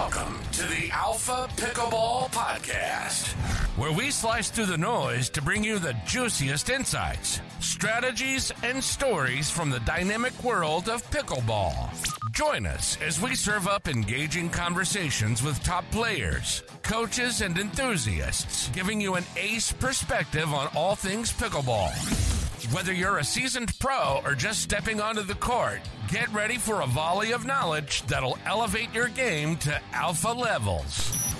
Welcome to the Alpha Pickleball Podcast, where we slice through the noise to bring you the juiciest insights, strategies, and stories from the dynamic world of pickleball. Join us as we serve up engaging conversations with top players, coaches, and enthusiasts, giving you an ace perspective on all things pickleball. Whether you're a seasoned pro or just stepping onto the court, get ready for a volley of knowledge that'll elevate your game to alpha levels.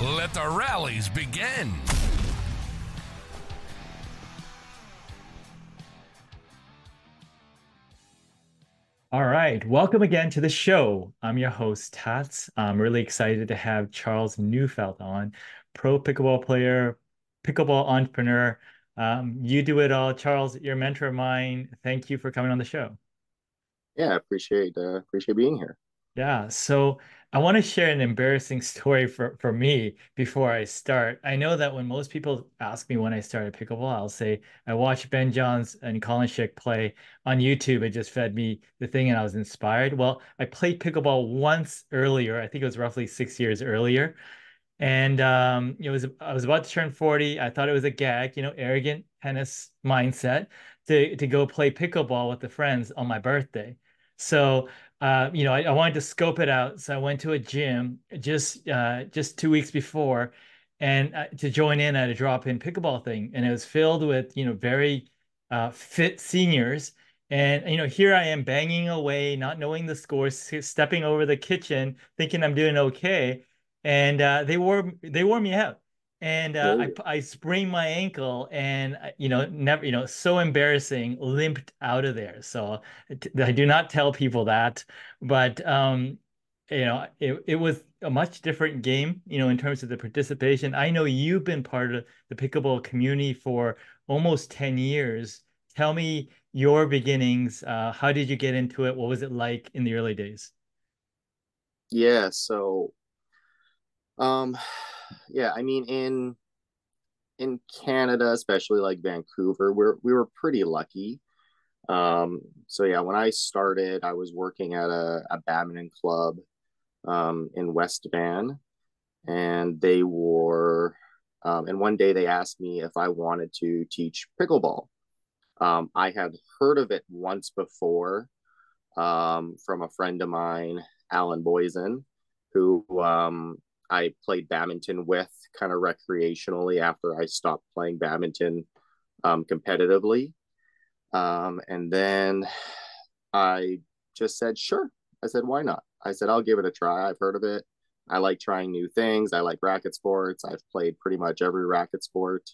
Let the rallies begin. All right, welcome again to the show. I'm your host, Tats. I'm really excited to have Charles Neufeldt on, pro pickleball player, pickleball entrepreneur, um, you do it all, Charles. You're a mentor of mine. Thank you for coming on the show. Yeah, I appreciate uh, appreciate being here. Yeah, so I want to share an embarrassing story for, for me before I start. I know that when most people ask me when I started pickleball, I'll say I watched Ben Johns and Colin Schick play on YouTube. It just fed me the thing and I was inspired. Well, I played pickleball once earlier. I think it was roughly six years earlier and um, it was I was about to turn 40. I thought it was a gag, you know, arrogant tennis mindset to to go play pickleball with the friends on my birthday. So uh, you know, I, I, wanted to scope it out. So I went to a gym just uh, just two weeks before, and uh, to join in at a drop-in pickleball thing, and it was filled with you know very uh, fit seniors. And you know, here I am banging away, not knowing the scores, stepping over the kitchen, thinking I'm doing okay and uh, they wore they wore me out. And uh, I, I sprained my ankle and uh, you know never you know so embarrassing limped out of there. So i do not tell people that but um you know it, it was a much different game you know in terms of the participation. I know you've been part of the pickleball community for almost 10 years. Tell me your beginnings. Uh, how did you get into it? What was it like in the early days? Yeah so um, yeah, I mean in in Canada, especially like Vancouver, we're we were pretty lucky. Um, so yeah, when I started, I was working at a, a badminton club um, in West Van, and they were, um, and one day they asked me if I wanted to teach pickleball. Um, I had heard of it once before um, from a friend of mine, Alan Boysen, who um, I played badminton with kind of recreationally after I stopped playing badminton um, competitively. Um, and then I just said, sure. I said, why not? I said, I'll give it a try. I've heard of it. I like trying new things. I like racket sports. I've played pretty much every racket sport.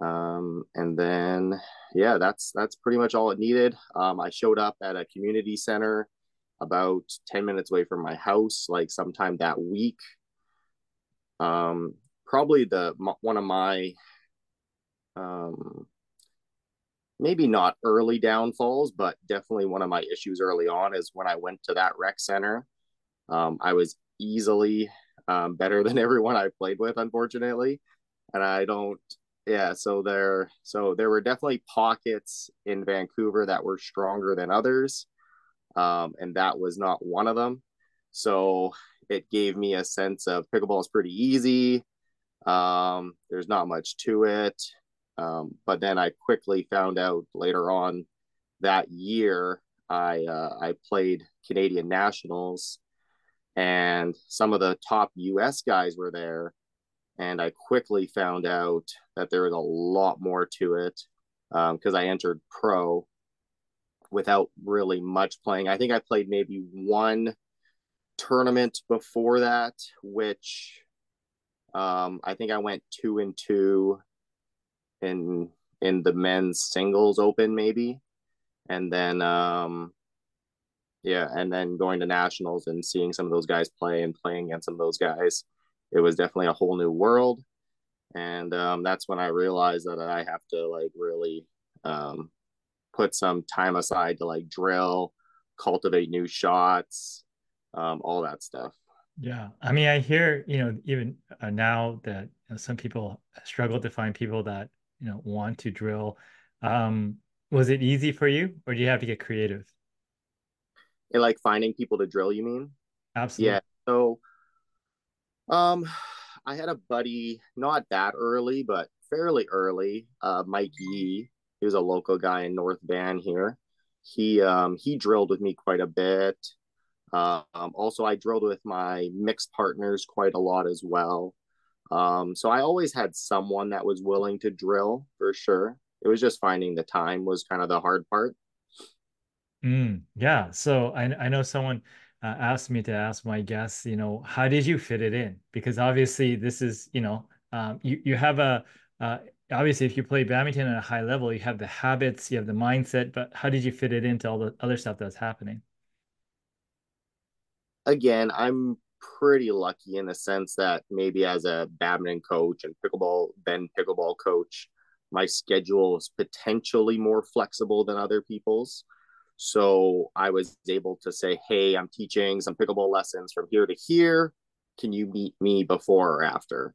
Um, and then, yeah, that's that's pretty much all it needed. Um, I showed up at a community center about 10 minutes away from my house, like sometime that week. Um, probably the one of my um, maybe not early downfalls, but definitely one of my issues early on is when I went to that rec center. Um, I was easily um, better than everyone I played with, unfortunately, and I don't. Yeah, so there, so there were definitely pockets in Vancouver that were stronger than others, um, and that was not one of them. So it gave me a sense of pickleball is pretty easy. Um, there's not much to it. Um, but then I quickly found out later on that year I uh, I played Canadian nationals, and some of the top U.S. guys were there, and I quickly found out that there was a lot more to it because um, I entered pro without really much playing. I think I played maybe one tournament before that, which um, I think I went two and two in in the men's singles open maybe, and then um, yeah, and then going to nationals and seeing some of those guys play and playing against some of those guys, it was definitely a whole new world, and um, that's when I realized that I have to like really um, put some time aside to like drill, cultivate new shots, um, all that stuff. Yeah, I mean, I hear you know even uh, now that you know, some people struggle to find people that you know want to drill. Um, was it easy for you, or do you have to get creative? And like finding people to drill, you mean? Absolutely. Yeah. So, Um, I had a buddy, not that early, but fairly early, uh, Mike Yee. He was a local guy in North Van here. He um, he drilled with me quite a bit. Um, also, I drilled with my mixed partners quite a lot as well. Um, so I always had someone that was willing to drill for sure. It was just finding the time was kind of the hard part. Mm, yeah. So I, I know someone uh, asked me to ask my guests, you know, how did you fit it in? Because obviously this is, you know, um, you, you have a, uh, obviously if you play badminton at a high level, you have the habits, you have the mindset, but how did you fit it into all the other stuff that's happening? Again, I'm pretty lucky in the sense that maybe as a badminton coach and pickleball, then pickleball coach, my schedule is potentially more flexible than other people's. So I was able to say, hey, I'm teaching some pickleball lessons from here to here. Can you meet me before or after?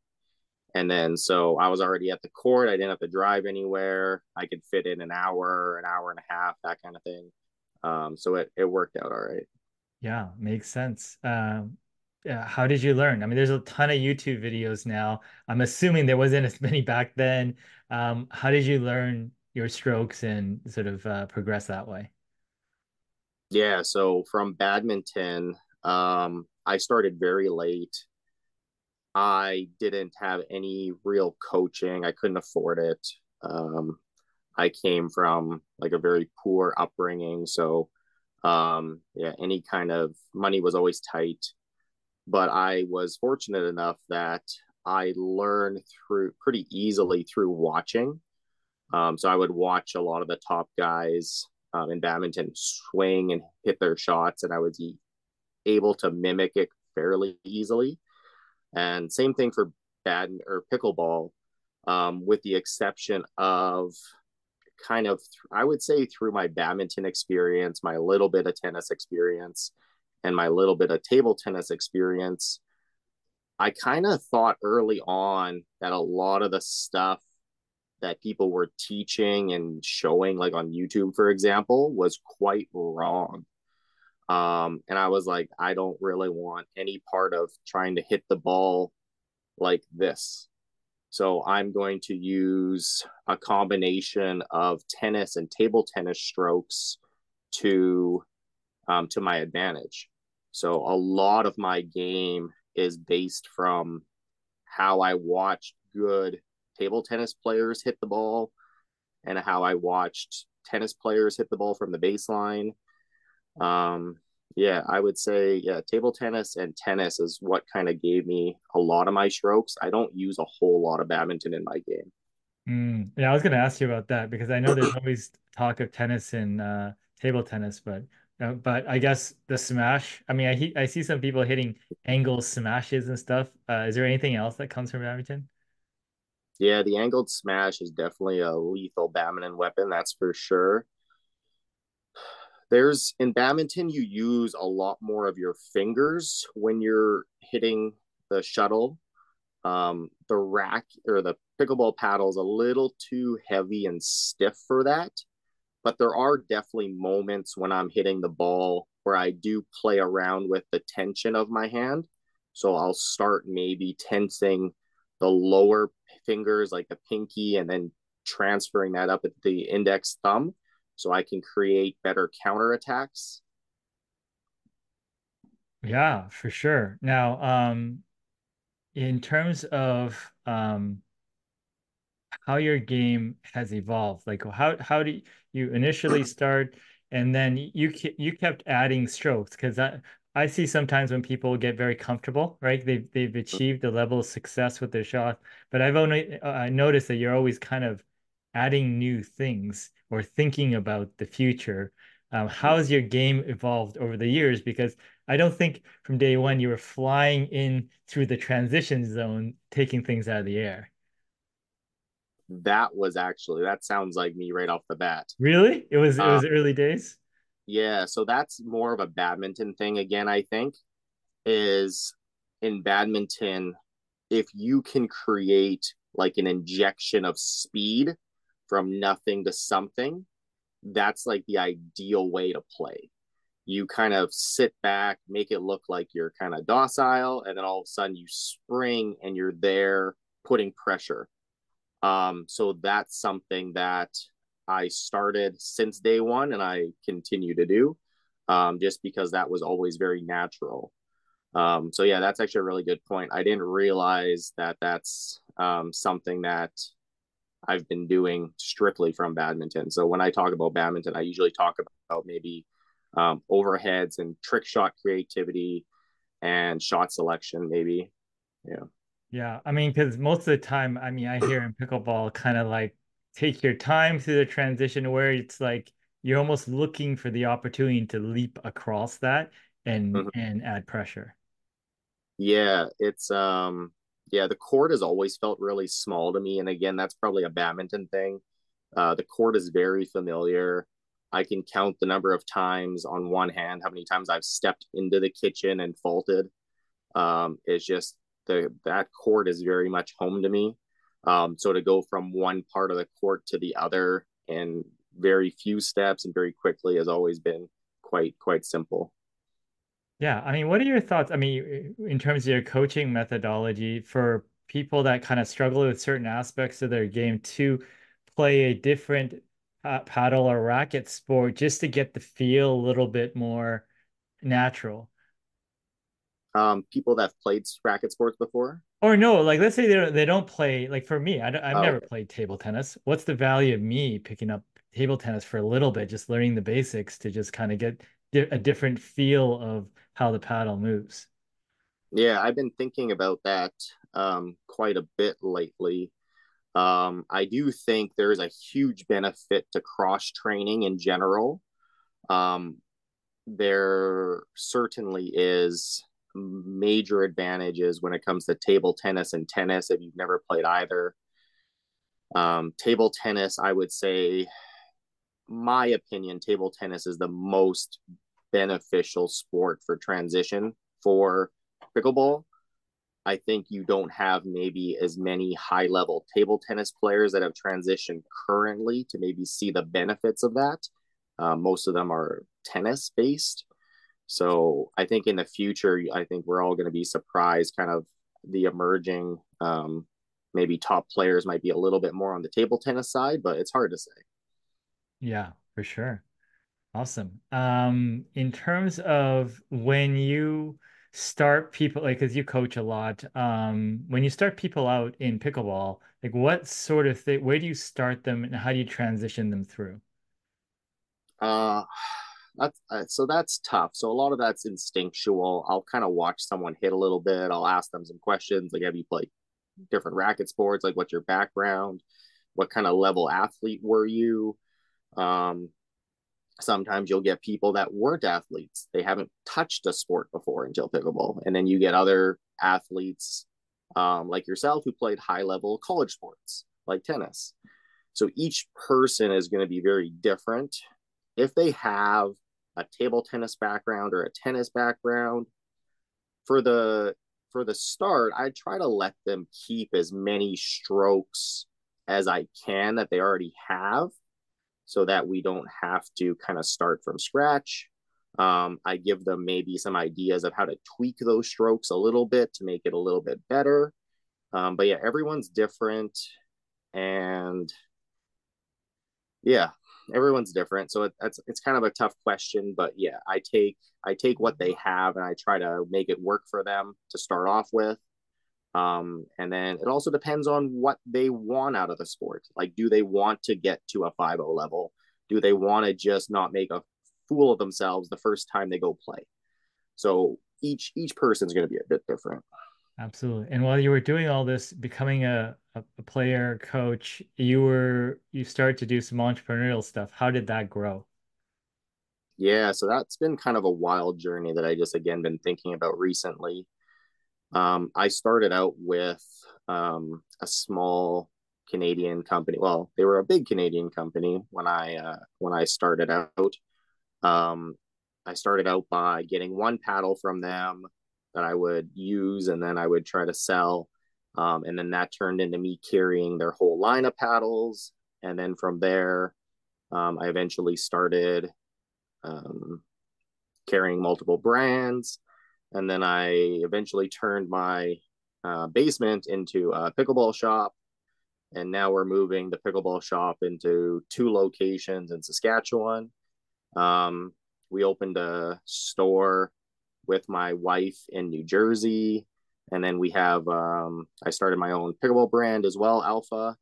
And then so I was already at the court. I didn't have to drive anywhere. I could fit in an hour, an hour and a half, that kind of thing. Um, so it, it worked out all right. Yeah, makes sense. Um, yeah, how did you learn? I mean, there's a ton of YouTube videos now. I'm assuming there wasn't as many back then. Um, how did you learn your strokes and sort of uh, progress that way? Yeah, so from badminton, um, I started very late. I didn't have any real coaching. I couldn't afford it. Um, I came from like a very poor upbringing, so um, yeah, any kind of money was always tight. But I was fortunate enough that I learned through pretty easily through watching. Um, so I would watch a lot of the top guys um, in badminton swing and hit their shots, and I was able to mimic it fairly easily. And same thing for bad or pickleball, um, with the exception of kind of I would say through my badminton experience, my little bit of tennis experience, and my little bit of table tennis experience. I kind of thought early on that a lot of the stuff that people were teaching and showing like on YouTube for example was quite wrong. Um, and I was like, I don't really want any part of trying to hit the ball like this. So I'm going to use a combination of tennis and table tennis strokes to um, to my advantage. So a lot of my game is based from how I watched good table tennis players hit the ball and how I watched tennis players hit the ball from the baseline. Um, yeah, I would say yeah, table tennis and tennis is what kind of gave me a lot of my strokes. I don't use a whole lot of badminton in my game. Mm, yeah, I was going to ask you about that because I know there's always talk of tennis and uh, table tennis, but uh, but I guess the smash. I mean, I he- I see some people hitting angle smashes and stuff. Uh, is there anything else that comes from badminton? Yeah, the angled smash is definitely a lethal badminton weapon, that's for sure. There's in badminton, you use a lot more of your fingers when you're hitting the shuttle. Um, the rack or the pickleball paddle is a little too heavy and stiff for that. But there are definitely moments when I'm hitting the ball where I do play around with the tension of my hand. So I'll start maybe tensing the lower fingers, like the pinky, and then transferring that up at the index thumb so I can create better counter attacks. Yeah, for sure. Now, um, in terms of um, how your game has evolved, like how how do you initially start, and then you you kept adding strokes because that I see sometimes when people get very comfortable, right? They've they've achieved a level of success with their shot, but I've only uh, noticed that you're always kind of adding new things or thinking about the future. Um, how's your game evolved over the years? Because I don't think from day one you were flying in through the transition zone, taking things out of the air. That was actually that sounds like me right off the bat. Really? It was it was uh, early days. Yeah, so that's more of a badminton thing again, I think, is in badminton, if you can create like an injection of speed from nothing to something, that's like the ideal way to play. you kind of sit back, make it look like you're kind of docile, and then all of a sudden you spring and you're there putting pressure. Um, so that's something that I started since day one and I continue to do um, just because that was always very natural. Um, so yeah, that's actually a really good point. I didn't realize that that's um, something that I've been doing strictly from badminton. So when I talk about badminton, I usually talk about maybe um, overheads and trick shot creativity and shot selection, maybe. Yeah. Yeah. I mean, because most of the time, I mean, I hear in pickleball kind of like take your time through the transition where it's like you're almost looking for the opportunity to leap across that and mm-hmm. and add pressure. Yeah, it's um yeah, the court has always felt really small to me and again, that's probably a badminton thing. Uh the court is very familiar. I can count the number of times on one hand how many times I've stepped into the kitchen and faulted. Um it's just the that court is very much home to me. Um so to go from one part of the court to the other in very few steps and very quickly has always been quite quite simple. Yeah, I mean, what are your thoughts? I mean, in terms of your coaching methodology for people that kind of struggle with certain aspects of their game to play a different uh, paddle or racket sport just to get the feel a little bit more natural. Um, people that have played racket sports before, or no, like let's say they don't, they don't play. Like for me, I have oh, never okay. played table tennis. What's the value of me picking up table tennis for a little bit, just learning the basics to just kind of get a different feel of how the paddle moves. Yeah, I've been thinking about that um, quite a bit lately. Um, I do think there's a huge benefit to cross training in general. Um, there certainly is major advantages when it comes to table tennis and tennis if you've never played either. Um, table tennis, I would say, my opinion, table tennis is the most beneficial sport for transition for pickleball. I think you don't have maybe as many high level table tennis players that have transitioned currently to maybe see the benefits of that. Uh, most of them are tennis based. So I think in the future, I think we're all going to be surprised kind of the emerging, um, maybe top players might be a little bit more on the table tennis side, but it's hard to say. Yeah, for sure. Awesome. Um, in terms of when you start people, like, because you coach a lot, um, when you start people out in pickleball, like, what sort of thing, where do you start them and how do you transition them through? Uh, that's uh, so that's tough. So a lot of that's instinctual. I'll kind of watch someone hit a little bit. I'll ask them some questions, like, have you played different racket sports? Like, what's your background? What kind of level athlete were you? Um, sometimes you'll get people that weren't athletes. They haven't touched a sport before until pickleball. And then you get other athletes um, like yourself who played high level college sports like tennis. So each person is going to be very different. If they have a table tennis background or a tennis background, for the for the start, I try to let them keep as many strokes as I can that they already have so that we don't have to kind of start from scratch. Um, I give them maybe some ideas of how to tweak those strokes a little bit to make it a little bit better. Um, but yeah, everyone's different. And yeah, everyone's different. So it, it's, it's kind of a tough question, but yeah, I take, I take what they have and I try to make it work for them to start off with. Um, and then it also depends on what they want out of the sport. Like, do they want to get to a 5 level? Do they want to just not make a fool of themselves the first time they go play? So each each person's going to be a bit different. Absolutely. And while you were doing all this, becoming a, a, a player coach, you were you started to do some entrepreneurial stuff. How did that grow? Yeah, so that's been kind of a wild journey that I just again been thinking about recently. Um, I started out with um, a small Canadian company. Well, they were a big Canadian company when I uh, when I started out. Um, I started out by getting one paddle from them that I would use, and then I would try to sell. Um, and then that turned into me carrying their whole line of paddles. And then from there, um, I eventually started um, carrying multiple brands. And then I eventually turned my uh, basement into a pickleball shop. And now we're moving the pickleball shop into two locations in Saskatchewan. Um, we opened a store with my wife in New Jersey. And then we have, um, I started my own pickleball brand as well, Alpha.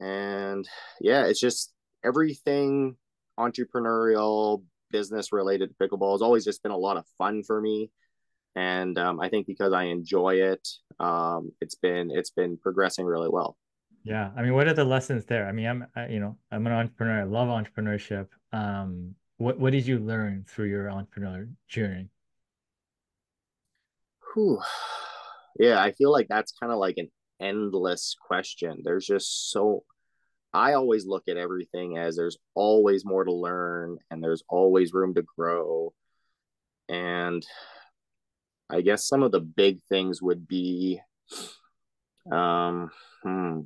And yeah, it's just everything entrepreneurial, business related to pickleball has always just been a lot of fun for me. And um, I think because I enjoy it, um, it's been it's been progressing really well. Yeah, I mean, what are the lessons there? I mean, I'm I, you know I'm an entrepreneur. I love entrepreneurship. Um, what what did you learn through your entrepreneur journey? Whew. Yeah, I feel like that's kind of like an endless question. There's just so I always look at everything as there's always more to learn and there's always room to grow. And I guess some of the big things would be um hmm.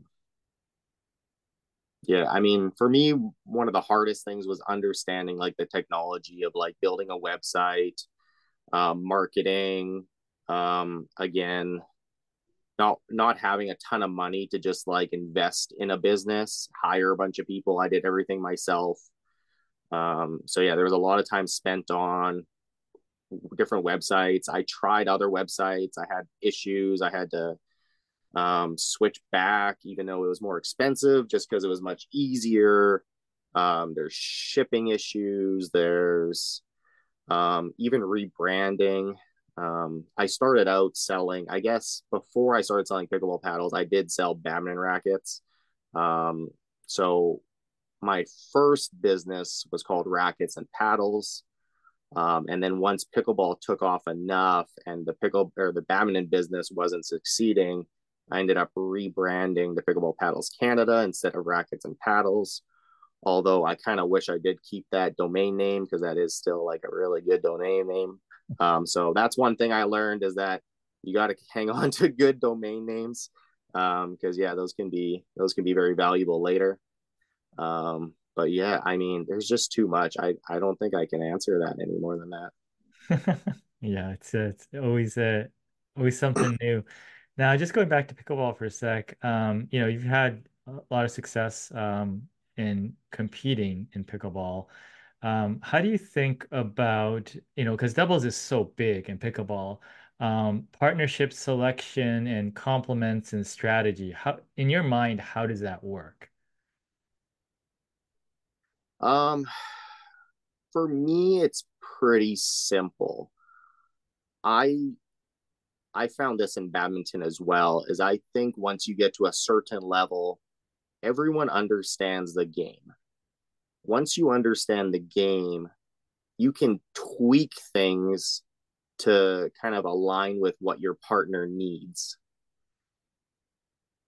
Yeah, I mean, for me, one of the hardest things was understanding like the technology of like building a website, um, marketing, um, again, not not having a ton of money to just like invest in a business, hire a bunch of people. I did everything myself. Um, so yeah, there was a lot of time spent on different websites. I tried other websites. I had issues. I had to um, switch back, even though it was more expensive, just because it was much easier. Um, there's shipping issues. There's um, even rebranding. Um, I started out selling, I guess, before I started selling pickleball paddles, I did sell badminton rackets. Um, so my first business was called Rackets and Paddles. Um, and then once pickleball took off enough and the pickle or the badminton business wasn't succeeding, I ended up rebranding the Pickleball Paddles Canada instead of Rackets and Paddles. Although I kind of wish I did keep that domain name because that is still like a really good domain name. Um, so that's one thing I learned is that you got to hang on to good domain names because um, yeah, those can be those can be very valuable later. Um, but yeah, I mean, there's just too much. I I don't think I can answer that any more than that. yeah, it's it's always a always something new. Now, just going back to pickleball for a sec, um, you know, you've had a lot of success um, in competing in pickleball. Um, how do you think about, you know, because doubles is so big in pickleball, um, partnership selection and complements and strategy. How, in your mind, how does that work? Um, for me, it's pretty simple. I I found this in badminton as well. Is I think once you get to a certain level, everyone understands the game once you understand the game, you can tweak things to kind of align with what your partner needs.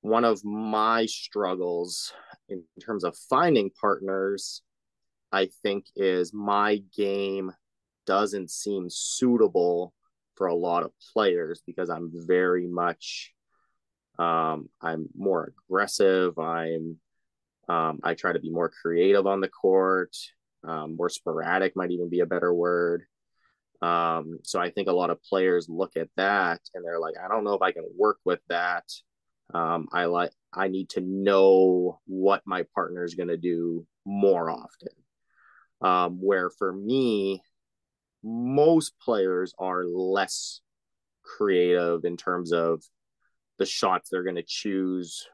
One of my struggles in terms of finding partners, I think, is my game doesn't seem suitable for a lot of players because I'm very much um, I'm more aggressive. I'm um, I try to be more creative on the court. Um, more sporadic might even be a better word. Um, so I think a lot of players look at that and they're like, I don't know if I can work with that. Um, I like I need to know what my partner is going to do more often. Um, where for me, most players are less creative in terms of the shots they're going to choose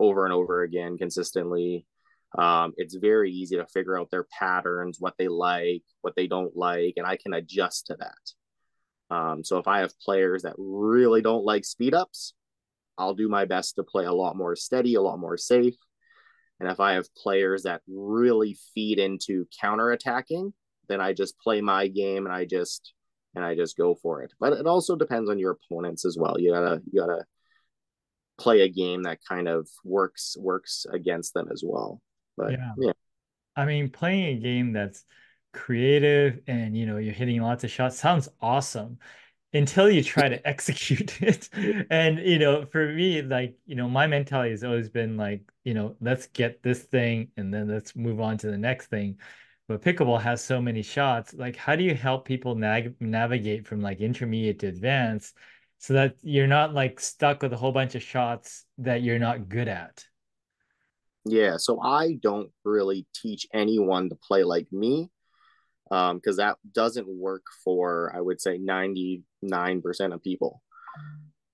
over and over again consistently. Um, it's very easy to figure out their patterns, what they like, what they don't like, and I can adjust to that. Um, so if I have players that really don't like speed ups, I'll do my best to play a lot more steady, a lot more safe. And if I have players that really feed into counter attacking, then I just play my game and I just and I just go for it. But it also depends on your opponents as well. You gotta you gotta play a game that kind of works works against them as well. But yeah. yeah. I mean, playing a game that's creative and you know you're hitting lots of shots sounds awesome until you try to execute it. and you know, for me, like you know, my mentality has always been like, you know, let's get this thing and then let's move on to the next thing. but pickleball has so many shots. Like, how do you help people nag navigate from like intermediate to advanced so that you're not like stuck with a whole bunch of shots that you're not good at? Yeah, so I don't really teach anyone to play like me because um, that doesn't work for, I would say, 99% of people.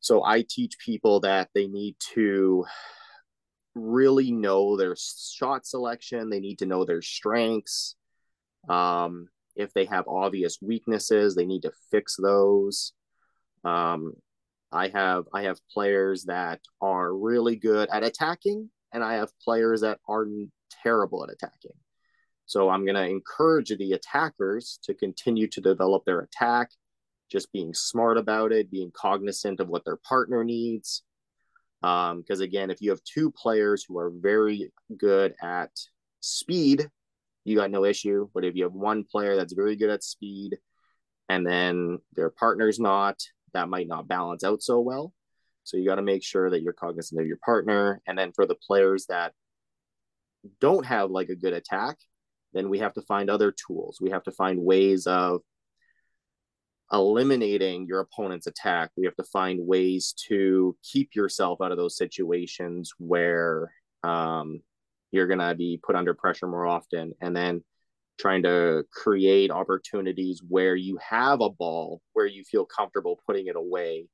So I teach people that they need to really know their shot selection, they need to know their strengths. Um, if they have obvious weaknesses, they need to fix those. Um, I have I have players that are really good at attacking, and I have players that are terrible at attacking. So I'm going to encourage the attackers to continue to develop their attack, just being smart about it, being cognizant of what their partner needs. Because um, again, if you have two players who are very good at speed, you got no issue. But if you have one player that's very good at speed and then their partner's not, that might not balance out so well. So you got to make sure that you're cognizant of your partner. And then for the players that don't have like a good attack, then we have to find other tools. We have to find ways of eliminating your opponent's attack. We have to find ways to keep yourself out of those situations where um, you're going to be put under pressure more often. And then trying to create opportunities where you have a ball where you feel comfortable putting it away,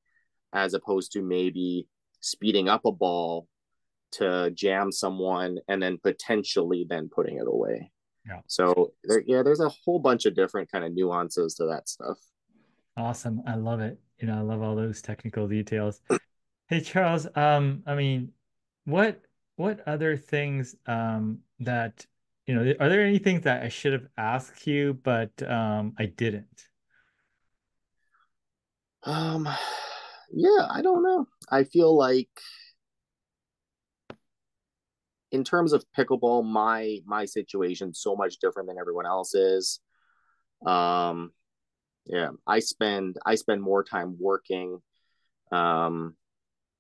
as opposed to maybe speeding up a ball to jam someone and then potentially then putting it away. Yeah. So there, yeah, there's a whole bunch of different kind of nuances to that stuff. Awesome. I love it. You know, I love all those technical details. Hey Charles, um, I mean, what what other things um that you know, are there any things that I should have asked you, but um I didn't? Um yeah, I don't know. I feel like in terms of pickleball, my my situation so much different than everyone else's. Um, yeah, I spend I spend more time working, um,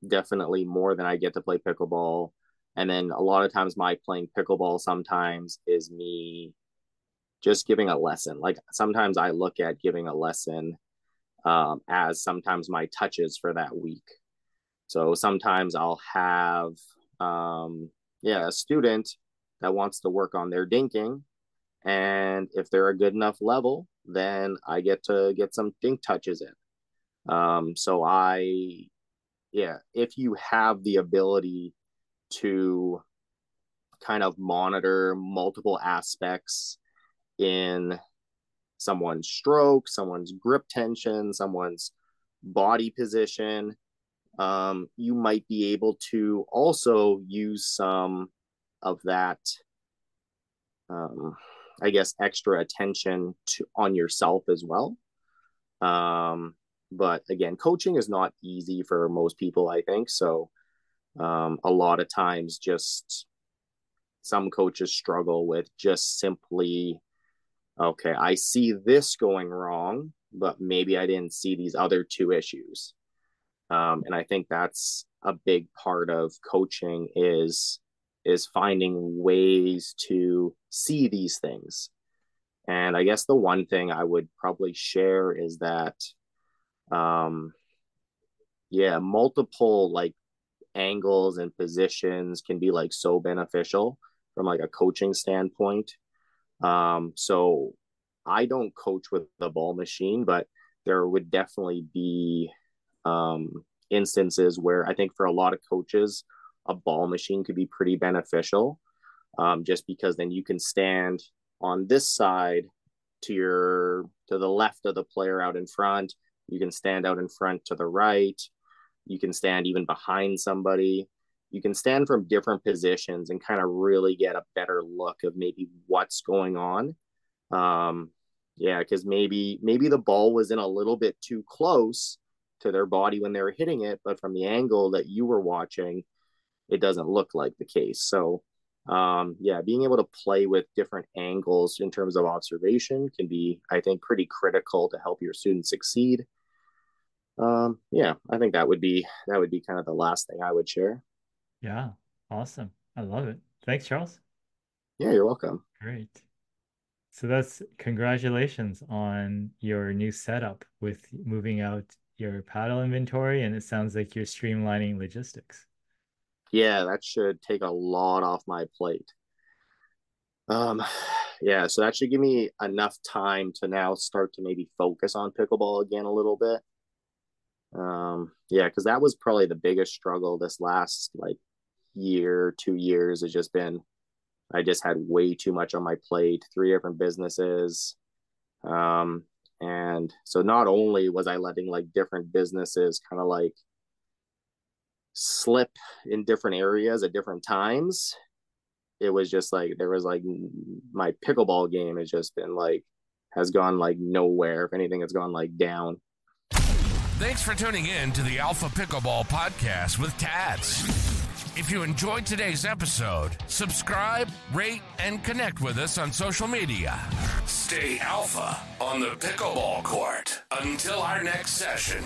definitely more than I get to play pickleball. And then a lot of times, my playing pickleball sometimes is me just giving a lesson. Like sometimes I look at giving a lesson um, as sometimes my touches for that week. So sometimes I'll have um, yeah, a student that wants to work on their dinking. And if they're a good enough level, then I get to get some dink touches in. Um, so I, yeah, if you have the ability to kind of monitor multiple aspects in someone's stroke, someone's grip tension, someone's body position, um, you might be able to also use some of that um, i guess extra attention to on yourself as well. Um, but again coaching is not easy for most people i think. So um, a lot of times just some coaches struggle with just simply okay i see this going wrong but maybe i didn't see these other two issues um, and I think that's a big part of coaching is is finding ways to see these things. And I guess the one thing I would probably share is that, um, yeah, multiple like angles and positions can be like so beneficial from like a coaching standpoint. Um, so I don't coach with the ball machine, but there would definitely be um, instances where I think for a lot of coaches, a ball machine could be pretty beneficial um, just because then you can stand on this side to your to the left of the player out in front. You can stand out in front to the right. You can stand even behind somebody. You can stand from different positions and kind of really get a better look of maybe what's going on. Um yeah because maybe maybe the ball was in a little bit too close to their body when they were hitting it, but from the angle that you were watching, it doesn't look like the case. So, um, yeah, being able to play with different angles in terms of observation can be, I think, pretty critical to help your students succeed. Um, yeah, I think that would be that would be kind of the last thing I would share. Yeah, awesome. I love it. Thanks, Charles. Yeah, you're welcome. Great. So that's congratulations on your new setup with moving out your paddle inventory, and it sounds like you're streamlining logistics. Yeah, that should take a lot off my plate. Um, yeah, so that should give me enough time to now start to maybe focus on pickleball again a little bit. Um, yeah, because that was probably the biggest struggle this last like year, two years. Has just been I just had way too much on my plate, three different businesses. Um, and so not only was I letting like different businesses kind of like slip in different areas at different times, it was just like there was like my pickleball game has just been like has gone like nowhere. If anything, it's gone like down. Thanks for tuning in to the Alpha Pickleball Podcast with Tats. If you enjoyed today's episode, subscribe, rate, and connect with us on social media. Stay alpha on the pickleball court. Until our next session.